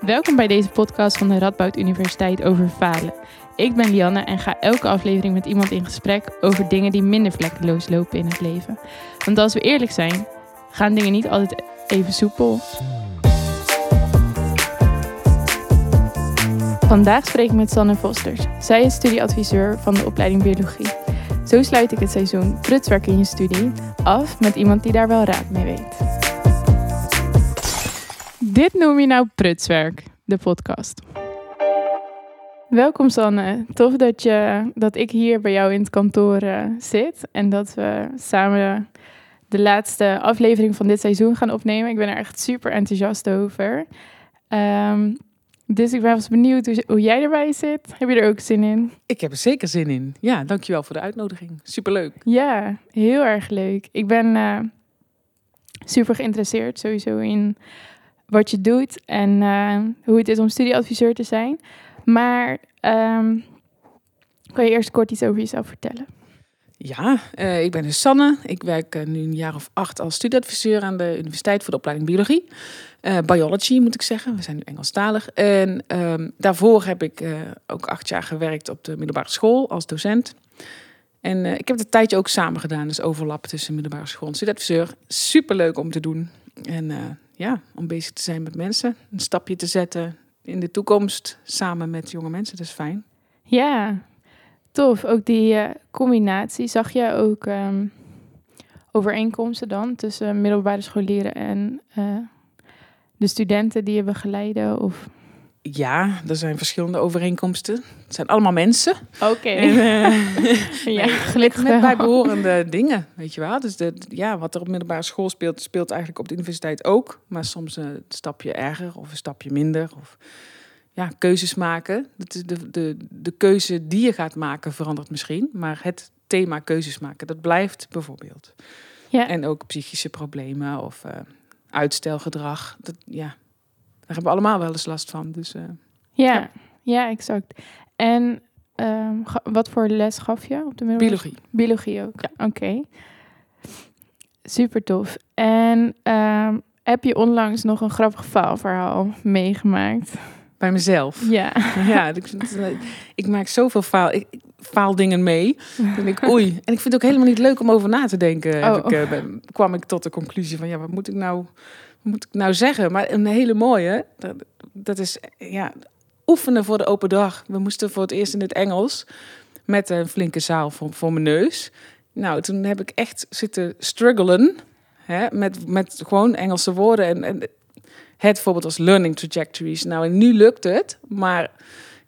Welkom bij deze podcast van de Radboud Universiteit over falen. Ik ben Lianne en ga elke aflevering met iemand in gesprek over dingen die minder vlekkeloos lopen in het leven. Want als we eerlijk zijn, gaan dingen niet altijd even soepel. Vandaag spreek ik met Sanne Vosters. Zij is studieadviseur van de opleiding Biologie. Zo sluit ik het seizoen Prutswerk in je studie af met iemand die daar wel raad mee weet. Dit noem je nou Prutswerk, de podcast. Welkom Sanne. Tof dat, je, dat ik hier bij jou in het kantoor eh, zit en dat we samen de laatste aflevering van dit seizoen gaan opnemen. Ik ben er echt super enthousiast over. Ehm, dus ik ben wel benieuwd hoe, hoe, jij erbij zit. Heb je er ook zin in? Ik heb er zeker zin in. Ja, dankjewel voor de uitnodiging. Superleuk. Ja, heel erg leuk. Ik ben uh, super geïnteresseerd sowieso in wat je doet en uh, hoe het is om studieadviseur te zijn. Maar um, kan je eerst kort iets over jezelf vertellen? Ja, uh, ik ben dus Sanne. Ik werk uh, nu een jaar of acht als studieadviseur aan de Universiteit voor de opleiding Biologie. Uh, biology moet ik zeggen, we zijn nu Engelstalig. En um, daarvoor heb ik ook acht jaar gewerkt op de middelbare school als docent. En ik heb het tijdje ook samen gedaan, dus overlap tussen middelbare school en studieadviseur. Superleuk om te doen. En ja, om bezig te zijn met mensen, een stapje te zetten in de toekomst samen met jonge mensen. Dat is fijn. Ja, tof. Ook die uh, combinatie. Zag je ook um, overeenkomsten dan tussen middelbare scholieren en uh, de studenten die je begeleiden? Of... Ja, er zijn verschillende overeenkomsten. Het zijn allemaal mensen. Oké. Okay. Uh, ja, gelukkig met bijbehorende dingen, weet je wel. Dus de, ja, wat er op middelbare school speelt, speelt eigenlijk op de universiteit ook. Maar soms een stapje erger of een stapje minder. Of ja, keuzes maken. De, de, de, de keuze die je gaat maken verandert misschien. Maar het thema keuzes maken, dat blijft bijvoorbeeld. Ja. En ook psychische problemen of uh, uitstelgedrag. Dat, ja, hebben we allemaal wel eens last van. Dus, uh, ja, ja, ja. exact. En um, wat voor les gaf je op de middelbare Biologie. Biologie ook, ja. oké. Okay. Super tof. En um, heb je onlangs nog een grappig faalverhaal meegemaakt? Bij mezelf? Ja. Ja, ik, ik maak zoveel faal, ik, faaldingen mee. Dan ik, oei. En ik vind het ook helemaal niet leuk om over na te denken. Oh. Ik, uh, ben, kwam ik tot de conclusie van, ja, wat moet ik nou, moet ik nou zeggen? Maar een hele mooie, dat, dat is, ja, oefenen voor de open dag. We moesten voor het eerst in het Engels met een flinke zaal voor, voor mijn neus. Nou, toen heb ik echt zitten struggelen hè, met, met gewoon Engelse woorden. En, en het voorbeeld als learning trajectories. Nou, en nu lukt het, maar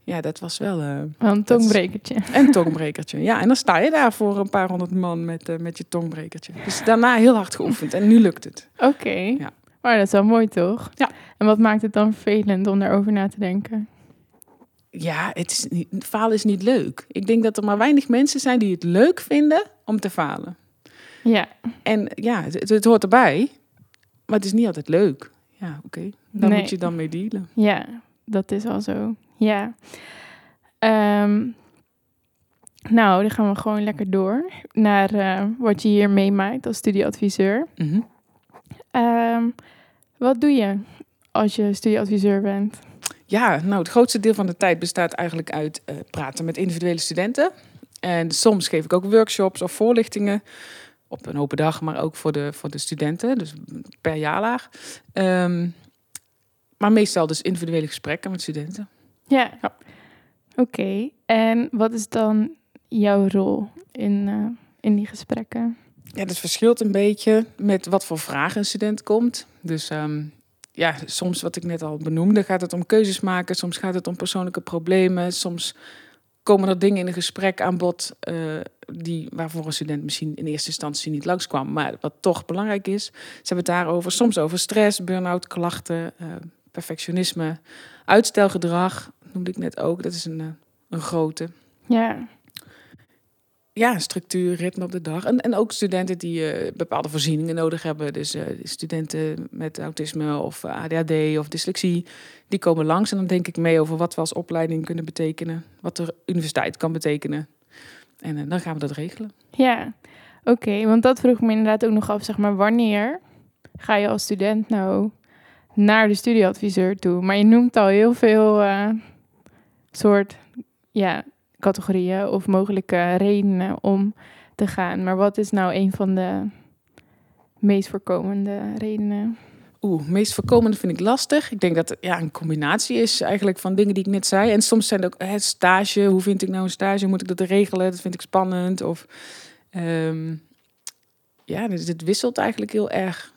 ja, dat was wel... Uh, een tongbrekertje. Een tongbrekertje, ja. En dan sta je daar voor een paar honderd man met, uh, met je tongbrekertje. Dus daarna heel hard geoefend en nu lukt het. Oké, okay. ja. Maar dat is wel mooi toch? Ja. En wat maakt het dan vervelend om daarover na te denken? Ja, het is niet, falen is niet leuk. Ik denk dat er maar weinig mensen zijn die het leuk vinden om te falen. Ja. En ja, het, het hoort erbij, maar het is niet altijd leuk. Ja, oké. Okay. Daar nee. moet je dan mee dealen. Ja, dat is al zo. Ja. Um, nou, dan gaan we gewoon lekker door naar uh, wat je hier meemaakt als studieadviseur. Mm -hmm. Um, wat doe je als je studieadviseur bent? Ja, nou, het grootste deel van de tijd bestaat eigenlijk uit uh, praten met individuele studenten. En soms geef ik ook workshops of voorlichtingen op een open dag, maar ook voor de, voor de studenten, dus per jaarlaag. Um, maar meestal dus individuele gesprekken met studenten. Ja, ja. oké. Okay. En wat is dan jouw rol in, uh, in die gesprekken? Ja, dat verschilt een beetje met wat voor vragen een student komt. Dus um, ja, soms wat ik net al benoemde, gaat het om keuzes maken. Soms gaat het om persoonlijke problemen. Soms komen er dingen in een gesprek aan bod uh, die, waarvoor een student misschien in eerste instantie niet langskwam, maar wat toch belangrijk is. Ze hebben het daarover, soms over stress, burn-out, klachten, uh, perfectionisme, uitstelgedrag, noemde ik net ook. Dat is een, uh, een grote. Ja. Ja, structuur, ritme op de dag. En, en ook studenten die uh, bepaalde voorzieningen nodig hebben. Dus uh, studenten met autisme of ADHD of dyslexie, die komen langs. En dan denk ik mee over wat we als opleiding kunnen betekenen. Wat de universiteit kan betekenen. En uh, dan gaan we dat regelen. Ja, oké. Want dat vroeg me inderdaad ook nog af. Zeg maar, wanneer ga je als student nou naar de studieadviseur toe. Maar je noemt al heel veel soort ja, categorieën of mogelijke redenen om te gaan. Maar wat is nou een van de meest voorkomende redenen? Oeh, meest voorkomende vind ik lastig. Ik denk dat het ja, een combinatie is eigenlijk van dingen die ik net zei. En soms zijn het ook het stage. Hoe vind ik nou een stage? Moet ik dat regelen? Dat vind ik spannend. Of um, ja, dus het wisselt eigenlijk heel erg.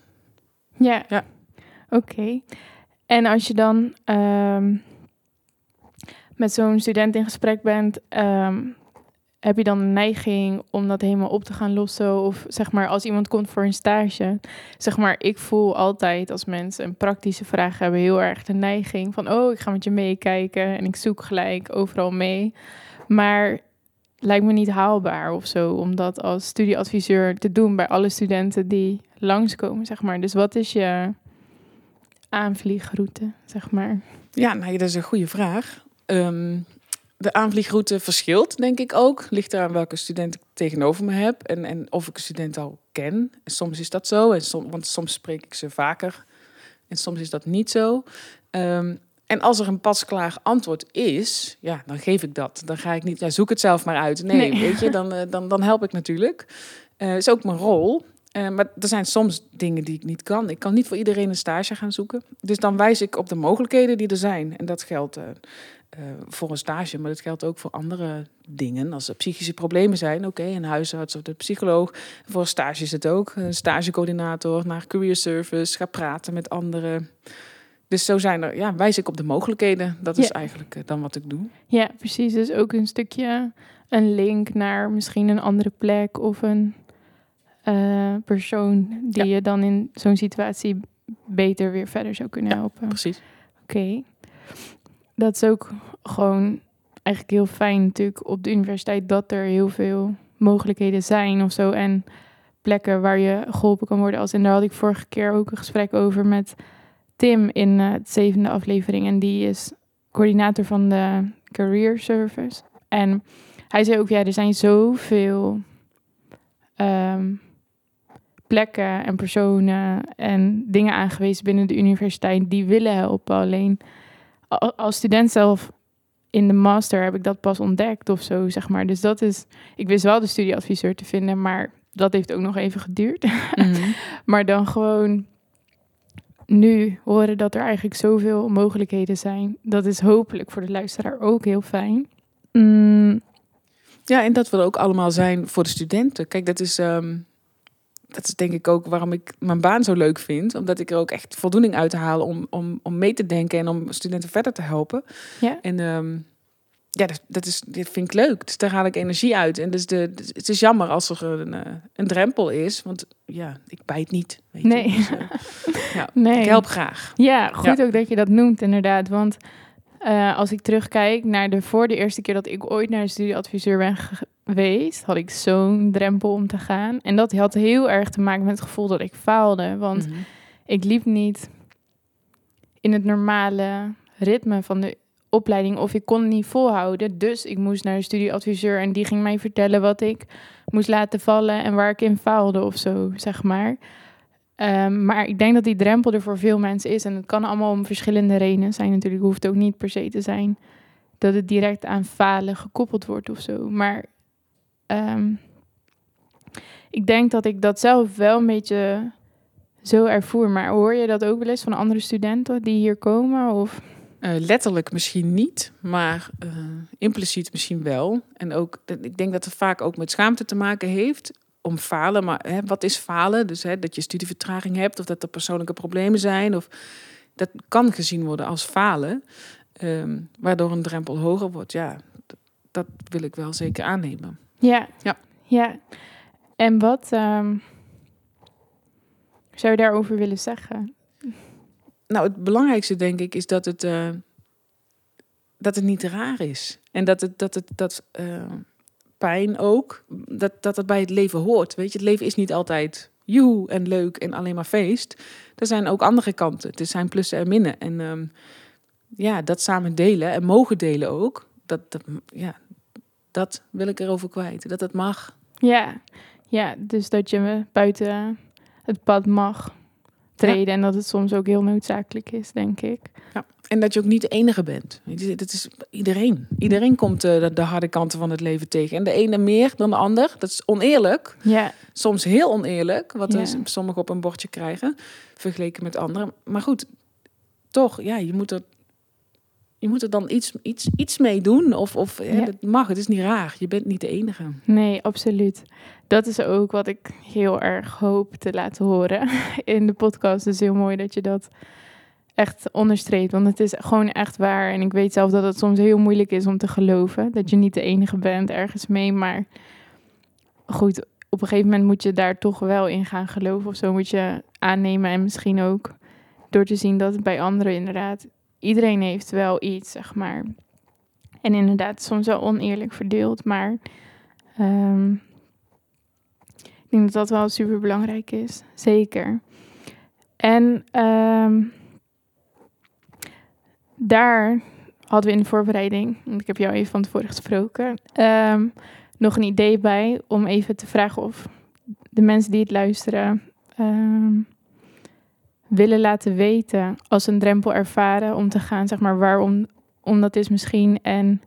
Ja. ja. Oké. En als je dan um, met zo'n student in gesprek bent, um, heb je dan een neiging om dat helemaal op te gaan lossen? Of zeg maar, als iemand komt voor een stage, zeg maar, ik voel altijd als mensen een praktische vraag hebben, heel erg de neiging van, oh, ik ga met je meekijken en ik zoek gelijk overal mee. Maar lijkt me niet haalbaar of zo, om dat als studieadviseur te doen bij alle studenten die langskomen, zeg maar. Dus wat is je aanvliegroute, zeg maar? Ja, nou, dat is een goede vraag. Um, de aanvliegroute verschilt, denk ik ook. Ligt eraan welke student ik tegenover me heb en, en of ik een student al ken. En soms is dat zo, en som, want soms spreek ik ze vaker. En soms is dat niet zo. Um, en als er een pasklaar antwoord is, ja, dan geef ik dat. Dan ga ik niet, ja, zoek het zelf maar uit. Nee, weet je, dan, uh, dan, dan help ik natuurlijk. Uh, is ook mijn rol. Uh, maar er zijn soms dingen die ik niet kan. Ik kan niet voor iedereen een stage gaan zoeken. Dus dan wijs ik op de mogelijkheden die er zijn. En dat geldt uh, voor een stage, maar dat geldt ook voor andere dingen. Als er psychische problemen zijn, oké, een huisarts of de psycholoog. Voor een stage is het ook. Een stagecoördinator naar career service, ga praten met anderen. Dus zo zijn er, ja, wijs ik op de mogelijkheden. Dat is eigenlijk uh, dan wat ik doe. Ja, precies. Dus ook een stukje een link naar misschien een andere plek of een uh, persoon die ja. je dan in zo'n situatie beter weer verder zou kunnen helpen. Ja, precies. Oké. Okay dat is ook gewoon eigenlijk heel fijn natuurlijk op de universiteit dat er heel veel mogelijkheden zijn of zo. En plekken waar je geholpen kan worden. Als, en daar had ik vorige keer ook een gesprek over met Tim in uh, de zevende aflevering. En die is coördinator van de Career Service. En hij zei ook, ja, er zijn zoveel um, plekken en personen en dingen aangewezen binnen de universiteit die willen helpen. Alleen als student zelf in de master heb ik dat pas ontdekt of zo, zeg maar. Dus dat is, ik wist wel de studieadviseur te vinden, maar dat heeft ook nog even geduurd. Mhm. maar dan gewoon nu horen dat er eigenlijk zoveel mogelijkheden zijn. Dat is hopelijk voor de luisteraar ook heel fijn. Mm. Ja, en dat wil ook allemaal zijn voor de studenten. Kijk, dat is um, dat is denk ik ook waarom ik mijn baan zo leuk vind. Omdat ik er ook echt voldoening uit haal om, om, om mee te denken en om studenten verder te helpen. Ja. En um, ja, dat, dat, is, dit vind ik leuk. Dus daar haal ik energie uit. En dus de, het is jammer als er een, eh, een drempel is. Want ja, ik bijt niet. Weet nee. Dus, uh, ja, nee. Ik help graag. Ja, goed ook dat je dat noemt inderdaad. Want uh, als ik terugkijk naar de voor de eerste keer dat ik ooit naar een studieadviseur ben geweest, had ik zo'n drempel om te gaan. En dat had heel erg te maken met het gevoel dat ik faalde. Want mm -hmm. ik liep niet in het normale ritme van de opleiding of ik kon het niet volhouden. Dus ik moest naar een studieadviseur en die ging mij vertellen wat ik moest laten vallen en waar ik in faalde of zo, zeg maar. Um, maar ik denk dat die drempel er voor veel mensen is. En het kan allemaal om verschillende redenen zijn natuurlijk. Het hoeft ook niet per se te zijn dat het direct aan falen gekoppeld wordt of zo. Maar um, ik denk dat ik dat zelf wel een beetje zo ervoer. Maar hoor je dat ook wel eens van andere studenten die hier komen? Of? Uh, letterlijk misschien niet, maar uh, impliciet misschien wel. En ook, ik denk dat het vaak ook met schaamte te maken heeft om falen. Maar hè, wat is falen? Dus hè, dat je studievertraging hebt of dat er persoonlijke problemen zijn. Of, dat kan gezien worden als falen. Um, waardoor een drempel hoger wordt. Ja, dat, wil ik wel zeker aannemen. Ja. Ja. ja. En wat um, zou je daarover willen zeggen? Nou, het belangrijkste denk ik is dat het, uh, dat het niet raar is. En dat het, dat het, dat, uh, pijn ook, dat, dat het bij het leven hoort. Weet je, het leven is niet altijd joe en leuk en alleen maar feest. Er zijn ook andere kanten. Er zijn plussen en minnen. En um, ja, dat samen delen en mogen delen ook. Dat, dat, ja, dat wil ik erover kwijt. Dat het mag. Ja, ja dus dat je buiten het pad mag treden. En dat het soms ook heel noodzakelijk is, denk ik. Ja. En dat je ook niet de enige bent. Het is iedereen. Iedereen komt de, de, harde kanten van het leven tegen. En de ene meer dan de ander. Dat is oneerlijk. Ja. Soms heel oneerlijk, wat ja. sommigen op een bordje krijgen, vergeleken met anderen. Maar goed, toch, ja, je moet er, je moet er dan iets, iets, iets mee doen. Of, of ja. het mag, het is niet raar. Je bent niet de enige. Nee, absoluut. Dat is ook wat ik heel erg hoop te laten horen in de podcast. Dus heel mooi dat je dat echt onderstreept. Want het is gewoon echt waar. En ik weet zelf dat het soms heel moeilijk is om te geloven. Dat je niet de enige bent ergens mee. Maar goed, op een gegeven moment moet je daar toch wel in gaan geloven. Of zo moet je aannemen. En misschien ook door te zien dat het bij anderen inderdaad... Iedereen heeft wel iets, zeg maar. En inderdaad, soms wel oneerlijk verdeeld. Maar um, ik denk dat dat wel super belangrijk is. Zeker. En... Um, daar hadden we in de voorbereiding, want ik heb jou even van tevoren gesproken, um, nog een idee bij om even te vragen of de mensen die het luisteren willen laten weten als een drempel ervaren om te gaan, zeg maar, waarom om dat is misschien en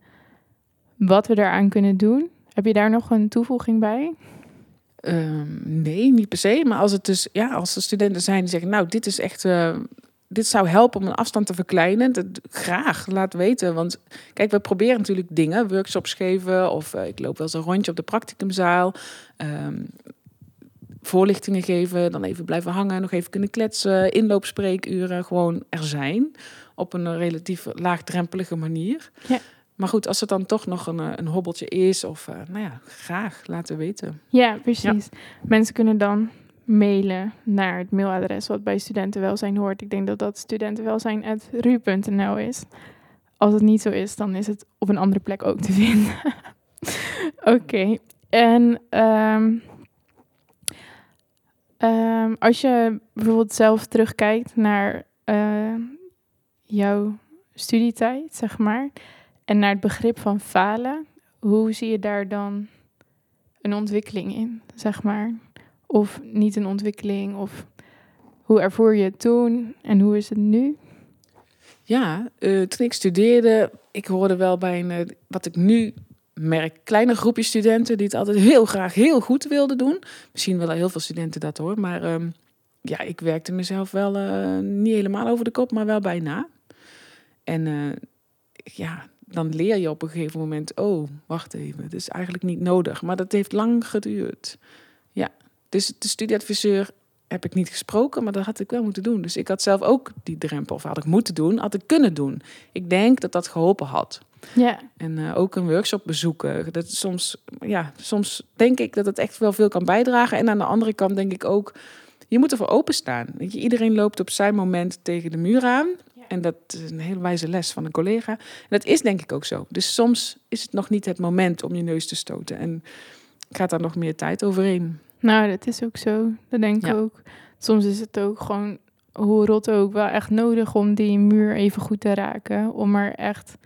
wat we daaraan kunnen doen. Heb je daar nog een toevoeging bij? Um, nee, niet per se. Maar als het dus, ja, als er studenten zijn die zeggen, nou, dit is echt uh, dit zou helpen om een afstand te verkleinen, dat, graag laat weten. Want kijk, we proberen natuurlijk dingen, workshops geven of uh, ik loop wel eens een rondje op de practicumzaal. Voorlichtingen geven, dan even blijven hangen, nog even kunnen kletsen, inloopspreekuren, gewoon er zijn op een relatief laagdrempelige manier. Ja. Maar goed, als het dan toch nog een, een hobbeltje is, of uh, nou ja, graag laten weten. Ja, precies. Ja. Mensen kunnen dan mailen naar het mailadres wat bij studentenwelzijn hoort. Ik denk dat dat studentenwelzijn.ru.nl is. Als het niet zo is, dan is het op een andere plek ook te vinden. Oké. Okay. En um, um, als je bijvoorbeeld zelf terugkijkt naar uh, jouw studietijd, zeg maar, en naar het begrip van falen, hoe zie je daar dan een ontwikkeling in, zeg maar? Of niet een ontwikkeling? Of hoe ervoer je het toen en hoe is het nu? Ja, uh, toen ik studeerde, ik hoorde wel bij een, uh, wat ik nu merk, kleine groepje studenten die het altijd heel graag heel goed wilden doen. Misschien willen heel veel studenten dat hoor, maar um, ja, ik werkte mezelf wel uh, niet helemaal over de kop, maar wel bijna. En ja, dan leer je op een gegeven moment, oh, wacht even, het is eigenlijk niet nodig. Maar dat heeft lang geduurd. Ja, dus de studieadviseur heb ik niet gesproken, maar dat had ik wel moeten doen. Dus ik had zelf ook die drempel, of had ik moeten doen, had ik kunnen doen. Ik denk dat dat geholpen had. Ja. En uh, ook een workshop bezoeken. Dat soms, ja, soms denk ik dat het echt wel veel kan bijdragen. En aan de andere kant denk ik ook, je moet ervoor openstaan. Weet je, iedereen loopt op zijn moment tegen de muur aan. Ja. En dat is een hele wijze les van een collega. En dat is denk ik ook zo. Dus soms is het nog niet het moment om je neus te stoten. En gaat daar nog meer tijd overheen. Nou, dat is ook zo. Dat denk ik ook. Soms is het ook gewoon, hoe rot ook, wel echt nodig om die muur even goed te raken. Om er echt,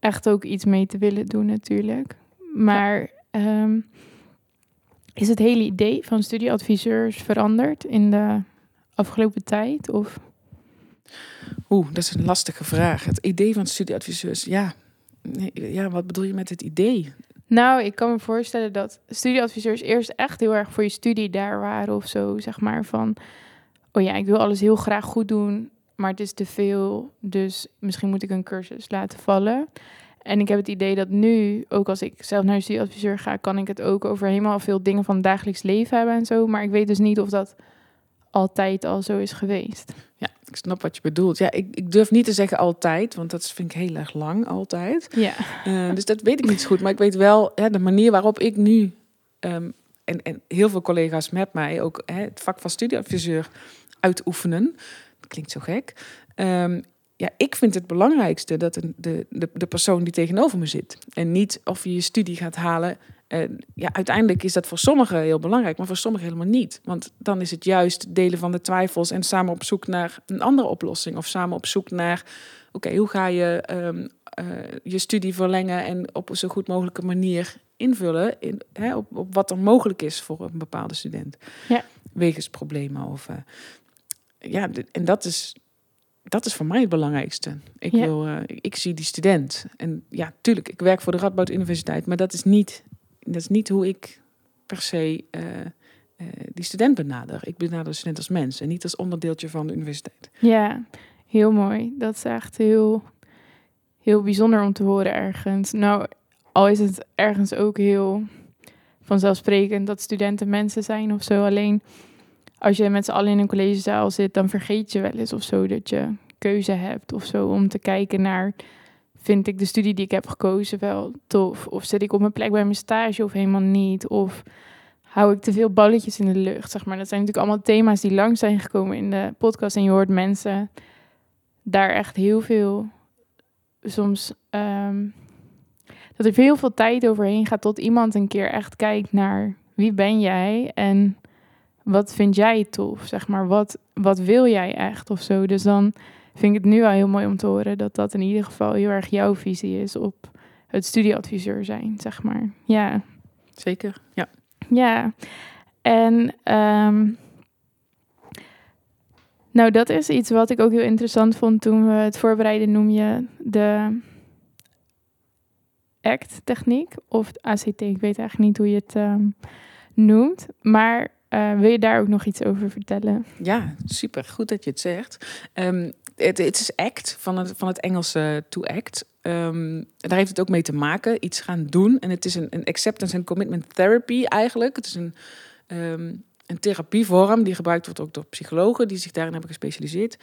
echt ook iets mee te willen doen natuurlijk. Maar ja. um, is het hele idee van studieadviseurs veranderd in de afgelopen tijd? Of? Oeh, dat is een lastige vraag. Het idee van studieadviseurs, ja. Nee, ja, wat bedoel je met het idee? Nou, ik kan me voorstellen dat studieadviseurs eerst echt heel erg voor je studie daar waren of zo, zeg maar van, oh ja, ik wil alles heel graag goed doen, maar het is te veel, dus misschien moet ik een cursus laten vallen. En ik heb het idee dat nu, ook als ik zelf naar een studieadviseur ga, kan ik het ook over helemaal veel dingen van het dagelijks leven hebben en zo, maar ik weet dus niet of dat altijd al zo is geweest. Ja, ik snap wat je bedoelt. Ja, ik, ik durf niet te zeggen altijd, want dat vind ik heel erg lang altijd. Ja. Uh, dus dat weet ik niet zo goed. Maar ik weet wel de manier waarop ik nu um, en, en heel veel collega's met mij ook hè, het vak van studieadviseur uitoefenen. Klinkt zo gek. Um, ja, ik vind het belangrijkste dat de, de, de persoon die tegenover me zit. En niet of je je studie gaat halen uh, ja, uiteindelijk is dat voor sommigen heel belangrijk, maar voor sommigen helemaal niet. Want dan is het juist delen van de twijfels en samen op zoek naar een andere oplossing. Of samen op zoek naar, oké, hoe ga je um, uh, je studie verlengen en op een zo goed mogelijke manier invullen in, hè, op, op wat er mogelijk is voor een bepaalde student. Ja. Wegens problemen of... Uh, ja, en dat is, dat is voor mij het belangrijkste. Ik, wil, uh, ik zie die student. En ja, tuurlijk, ik werk voor de Radboud Universiteit, maar dat is niet, dat is niet hoe ik per se uh, uh, die student benader. Ik benader de student als mens en niet als onderdeeltje van de universiteit. Ja, heel mooi. Dat is echt heel, heel bijzonder om te horen ergens. Nou, al is het ergens ook heel vanzelfsprekend dat studenten mensen zijn of zo. Alleen als je met z'n allen in een collegezaal zit, dan vergeet je wel eens of zo dat je keuze hebt of zo om te kijken naar vind ik de studie die ik heb gekozen wel tof? Of zit ik op mijn plek bij mijn stage of helemaal niet? Of hou ik te veel balletjes in de lucht zeg maar? Dat zijn natuurlijk allemaal thema's die lang zijn gekomen in de podcast en je hoort mensen daar echt heel veel soms ehm, dat er heel veel tijd overheen gaat tot iemand een keer echt kijkt naar wie ben jij? En wat vind jij tof? Zeg maar, wat, wat wil jij echt of zo? Dus dan vind ik het nu al heel mooi om te horen dat dat in ieder geval heel erg jouw visie is op het studieadviseur zijn, zeg maar. Ja. Zeker, ja. Ja, en um, nou, dat is iets wat ik ook heel interessant vond toen we het voorbereiden, noem je de ACT-techniek of ACT, ik weet eigenlijk niet hoe je het um, noemt. Maar uh, wil je daar ook nog iets over vertellen? Ja, super. Goed dat je het zegt. Um, het, is ACT, van het, van het Engelse to act. Um, daar heeft het ook mee te maken, iets gaan doen. En het is een, een acceptance and commitment therapy eigenlijk. Het is een, um, een therapievorm die gebruikt wordt ook door psychologen die zich daarin hebben gespecialiseerd.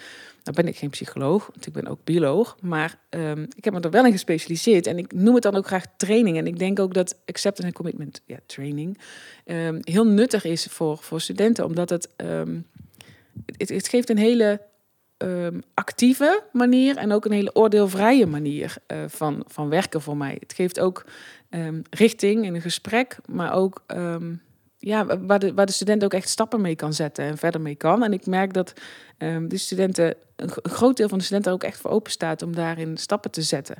Nou ben ik geen psycholoog, want ik ben ook bioloog, maar um, ik heb me er wel in gespecialiseerd en ik noem het dan ook graag training. En ik denk ook dat acceptance and commitment ja, training um, heel nuttig is voor, voor studenten, omdat het, um, het, het geeft een hele actieve manier en ook een hele oordeelvrije manier uh, van, van werken voor mij. Het geeft ook richting in een gesprek, maar ook ja, waar, de, waar de student ook echt stappen mee kan zetten en verder mee kan. En ik merk dat um, de studenten, een, groot deel van de studenten ook echt voor open staat om daarin stappen te zetten.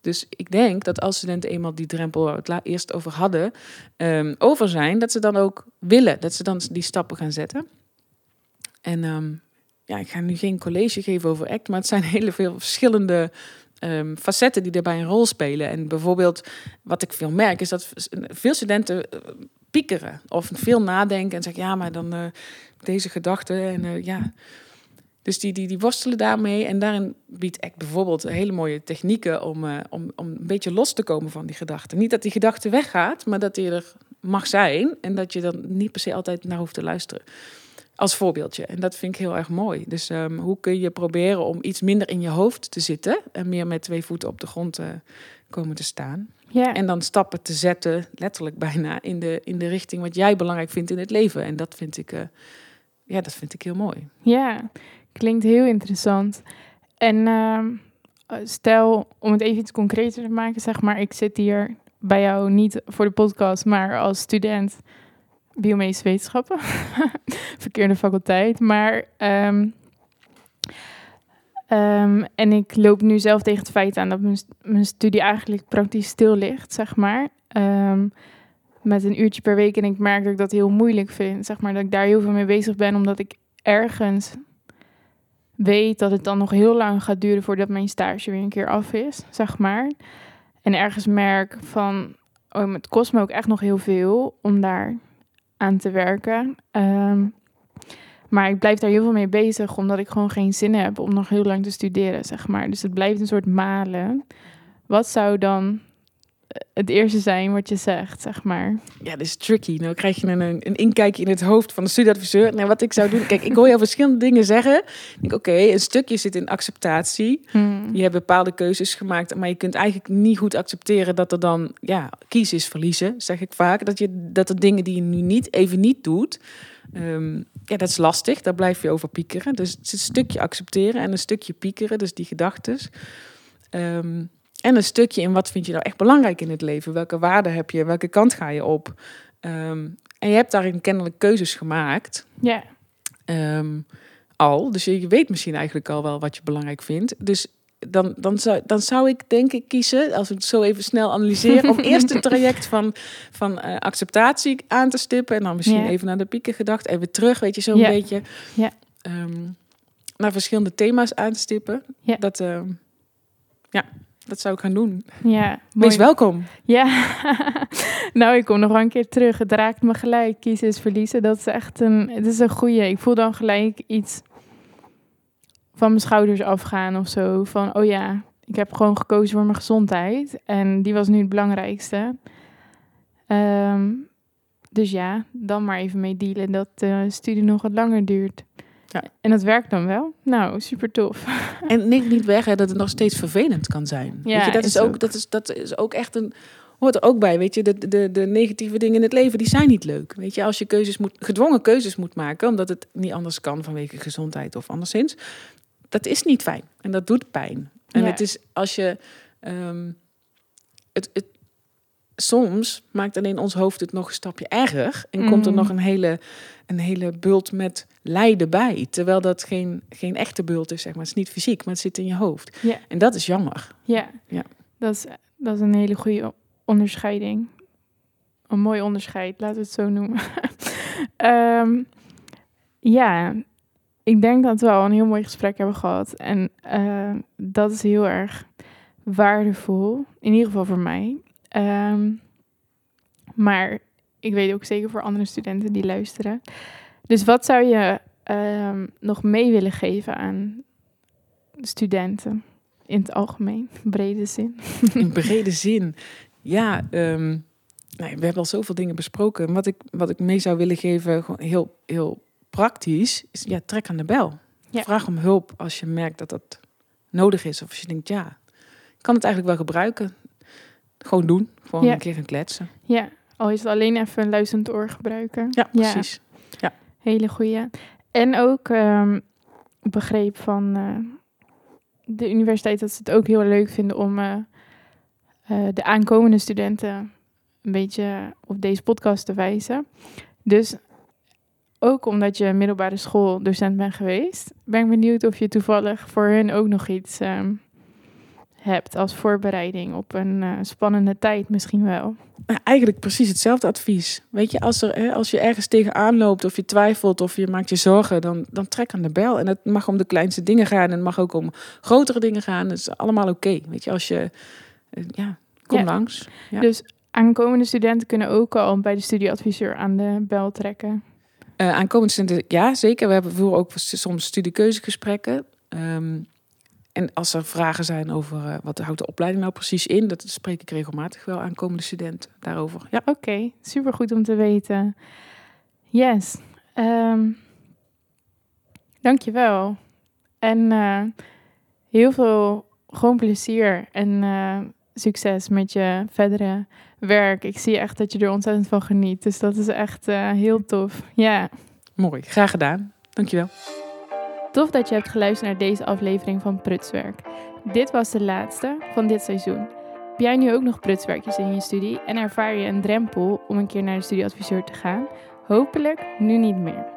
Dus ik denk dat als studenten eenmaal die drempel waar we het eerst over hadden, um, over zijn, dat ze dan ook willen, dat ze dan die stappen gaan zetten. En um, ja, ik ga nu geen college geven over ACT, maar het zijn hele veel verschillende facetten die daarbij een rol spelen. En bijvoorbeeld, wat ik veel merk, is dat veel studenten eh, piekeren of veel nadenken en zeggen, ja, maar dan uh, deze gedachte en uh, ja. Dus die, die, die worstelen daarmee en daarin biedt ik bijvoorbeeld hele mooie technieken om, uh, om, om een beetje los te komen van die gedachte. Niet dat die gedachte weggaat, maar dat die er mag zijn en dat je dan niet per se altijd naar hoeft te luisteren. Als voorbeeldje. En dat vind ik heel erg mooi. Dus um, hoe kun je proberen om iets minder in je hoofd te zitten en meer met twee voeten op de grond komen te staan? Ja. En dan stappen te zetten, letterlijk bijna, in de, in de richting wat jij belangrijk vindt in het leven. En dat vind ik, uh, ja, dat vind ik heel mooi. Ja, klinkt heel interessant. En uh, stel, om het even iets concreter te maken, zeg maar, ik zit hier bij jou niet voor de podcast, maar als student biomedische wetenschappen, verkeerde faculteit. Maar um, Um, en ik loop nu zelf tegen het feit aan dat mijn, studie eigenlijk praktisch stil ligt, zeg maar. Um, met een uurtje per week. En ik merk dat ik dat heel moeilijk vind, zeg maar. Dat ik daar heel veel mee bezig ben, omdat ik ergens weet dat het dan nog heel lang gaat duren voordat mijn stage weer een keer af is, zeg maar. En ergens merk van, oh, het kost me ook echt nog heel veel om daar aan te werken. Um, maar ik blijf daar heel veel mee bezig, omdat ik gewoon geen zin heb om nog heel lang te studeren, zeg maar. Dus het blijft een soort malen. Wat zou dan eh, het eerste zijn wat je zegt, zeg maar? Ja, dat is tricky. Nou krijg je een, een inkijkje in het hoofd van de studieadviseur. Nou, wat ik zou doen... Kijk, ik hoor jou verschillende dingen zeggen. Ik denk, oké, een stukje zit in acceptatie. Hmm. Je hebt bepaalde keuzes gemaakt, maar je kunt eigenlijk niet goed accepteren dat er dan... Ja, kiezen is verliezen, zeg ik vaak. Dat, je, dat er dingen die je nu niet, even niet doet... Um, ja, dat is lastig. Daar blijf je over piekeren. Dus het is een stukje accepteren en een stukje piekeren, dus die gedachten. Um, en een stukje in wat vind je nou echt belangrijk in het leven? Welke waarden heb je? Welke kant ga je op? Um, en je hebt daarin kennelijk keuzes gemaakt. Ja. Al. Dus je weet misschien eigenlijk al wel wat je belangrijk vindt. Dus dan, dan, zou, dan zou ik denk ik kiezen, als we het zo even snel analyseren, om eerst het traject van, van uh, acceptatie aan te stippen. En dan misschien even naar de pieken gedacht. Even terug, weet je, zo'n beetje. Ja. Um, naar verschillende thema's aanstippen. Ja. Dat, uh, ja, dat zou ik gaan doen. Ja, Wees welkom. Ja, nou, ik kom nog wel een keer terug. Het raakt me gelijk. Kiezen is verliezen. Dat is echt een, het is een goede. Ik voel dan gelijk iets van mijn schouders afgaan of zo. Van, oh ja, ik heb gewoon gekozen voor mijn gezondheid. En die was nu het belangrijkste. Um, dus ja, dan maar even mee dealen dat de studie nog wat langer duurt. Ja. En dat werkt dan wel. Nou, super tof. En neem niet weg hè, dat het nog steeds vervelend kan zijn. Ja, weet je, dat, is ook, Dat, is, dat is ook echt een. Hoort er ook bij, weet je, de, de, de negatieve dingen in het leven, die zijn niet leuk. Weet je, als je keuzes moet, gedwongen keuzes moet maken, omdat het niet anders kan vanwege gezondheid of anderszins, dat is niet fijn. En dat doet pijn. En het is als je. Um, het, het, soms maakt alleen ons hoofd het nog een stapje erger. En komt er mm. nog een hele, een hele bult met lijden bij. Terwijl dat geen, geen echte bult is, zeg maar. Het is niet fysiek, maar het zit in je hoofd. Ja. En dat is jammer. Ja, ja. Dat, is, dat is een hele goede onderscheiding. Een mooi onderscheid, laten we het zo noemen. Ehm, ja, ik denk dat we al een heel mooi gesprek hebben gehad. En uh, dat is heel erg waardevol. In ieder geval voor mij. Ehm, maar ik weet ook zeker voor andere studenten die luisteren. Dus wat zou je um, nog mee willen geven aan studenten in het algemeen, brede zin? In brede zin, ja. Um, nou, we hebben al zoveel dingen besproken. Wat ik, wat ik mee zou willen geven, gewoon heel, heel praktisch, is ja, trek aan de bel. Vraag om hulp als je merkt dat dat nodig is. Of als je denkt, ja, ik kan het eigenlijk wel gebruiken. Gewoon doen. Gewoon een keer gaan kletsen. Ja, al is het alleen even een luisterend oor gebruiken. Ja, precies. Ja. Hele goede. En ook um, begreep van uh, de universiteit dat ze het ook heel leuk vinden om uh, uh, de aankomende studenten een beetje op deze podcast te wijzen. Dus ook omdat je middelbare school docent bent geweest, ben ik benieuwd of je toevallig voor hun ook nog iets um, hebt als voorbereiding op een uh, spannende tijd misschien wel. Eigenlijk precies hetzelfde advies. Weet je, als, er, hè, als je ergens tegenaan loopt of je twijfelt of je maakt je zorgen, dan, dan trek aan de bel. En het mag om de kleinste dingen gaan en het mag ook om grotere dingen gaan. Het is allemaal oké. Weet je, als je, uh, ja, kom langs. Ja. Dus aankomende studenten kunnen ook al bij de studieadviseur aan de bel trekken. Uh, aankomende studenten, ja zeker. We hebben voeren ook soms studiekeuzegesprekken. Um, en als er vragen zijn over uh, wat houdt de opleiding nou precies in, dat spreek ik regelmatig wel aan komende studenten daarover. Ja. Oké, okay, super goed om te weten. Yes. Um, dankjewel. En uh, heel veel gewoon plezier en succes met je verdere werk. Ik zie echt dat je er ontzettend van geniet. Dus dat is echt heel tof. Ja. Mooi, graag gedaan. Dankjewel. Tof dat je hebt geluisterd naar deze aflevering van Prutswerk. Dit was de laatste van dit seizoen. Heb jij nu ook nog prutswerkjes in je studie en ervaar je een drempel om een keer naar de studieadviseur te gaan? Hopelijk nu niet meer.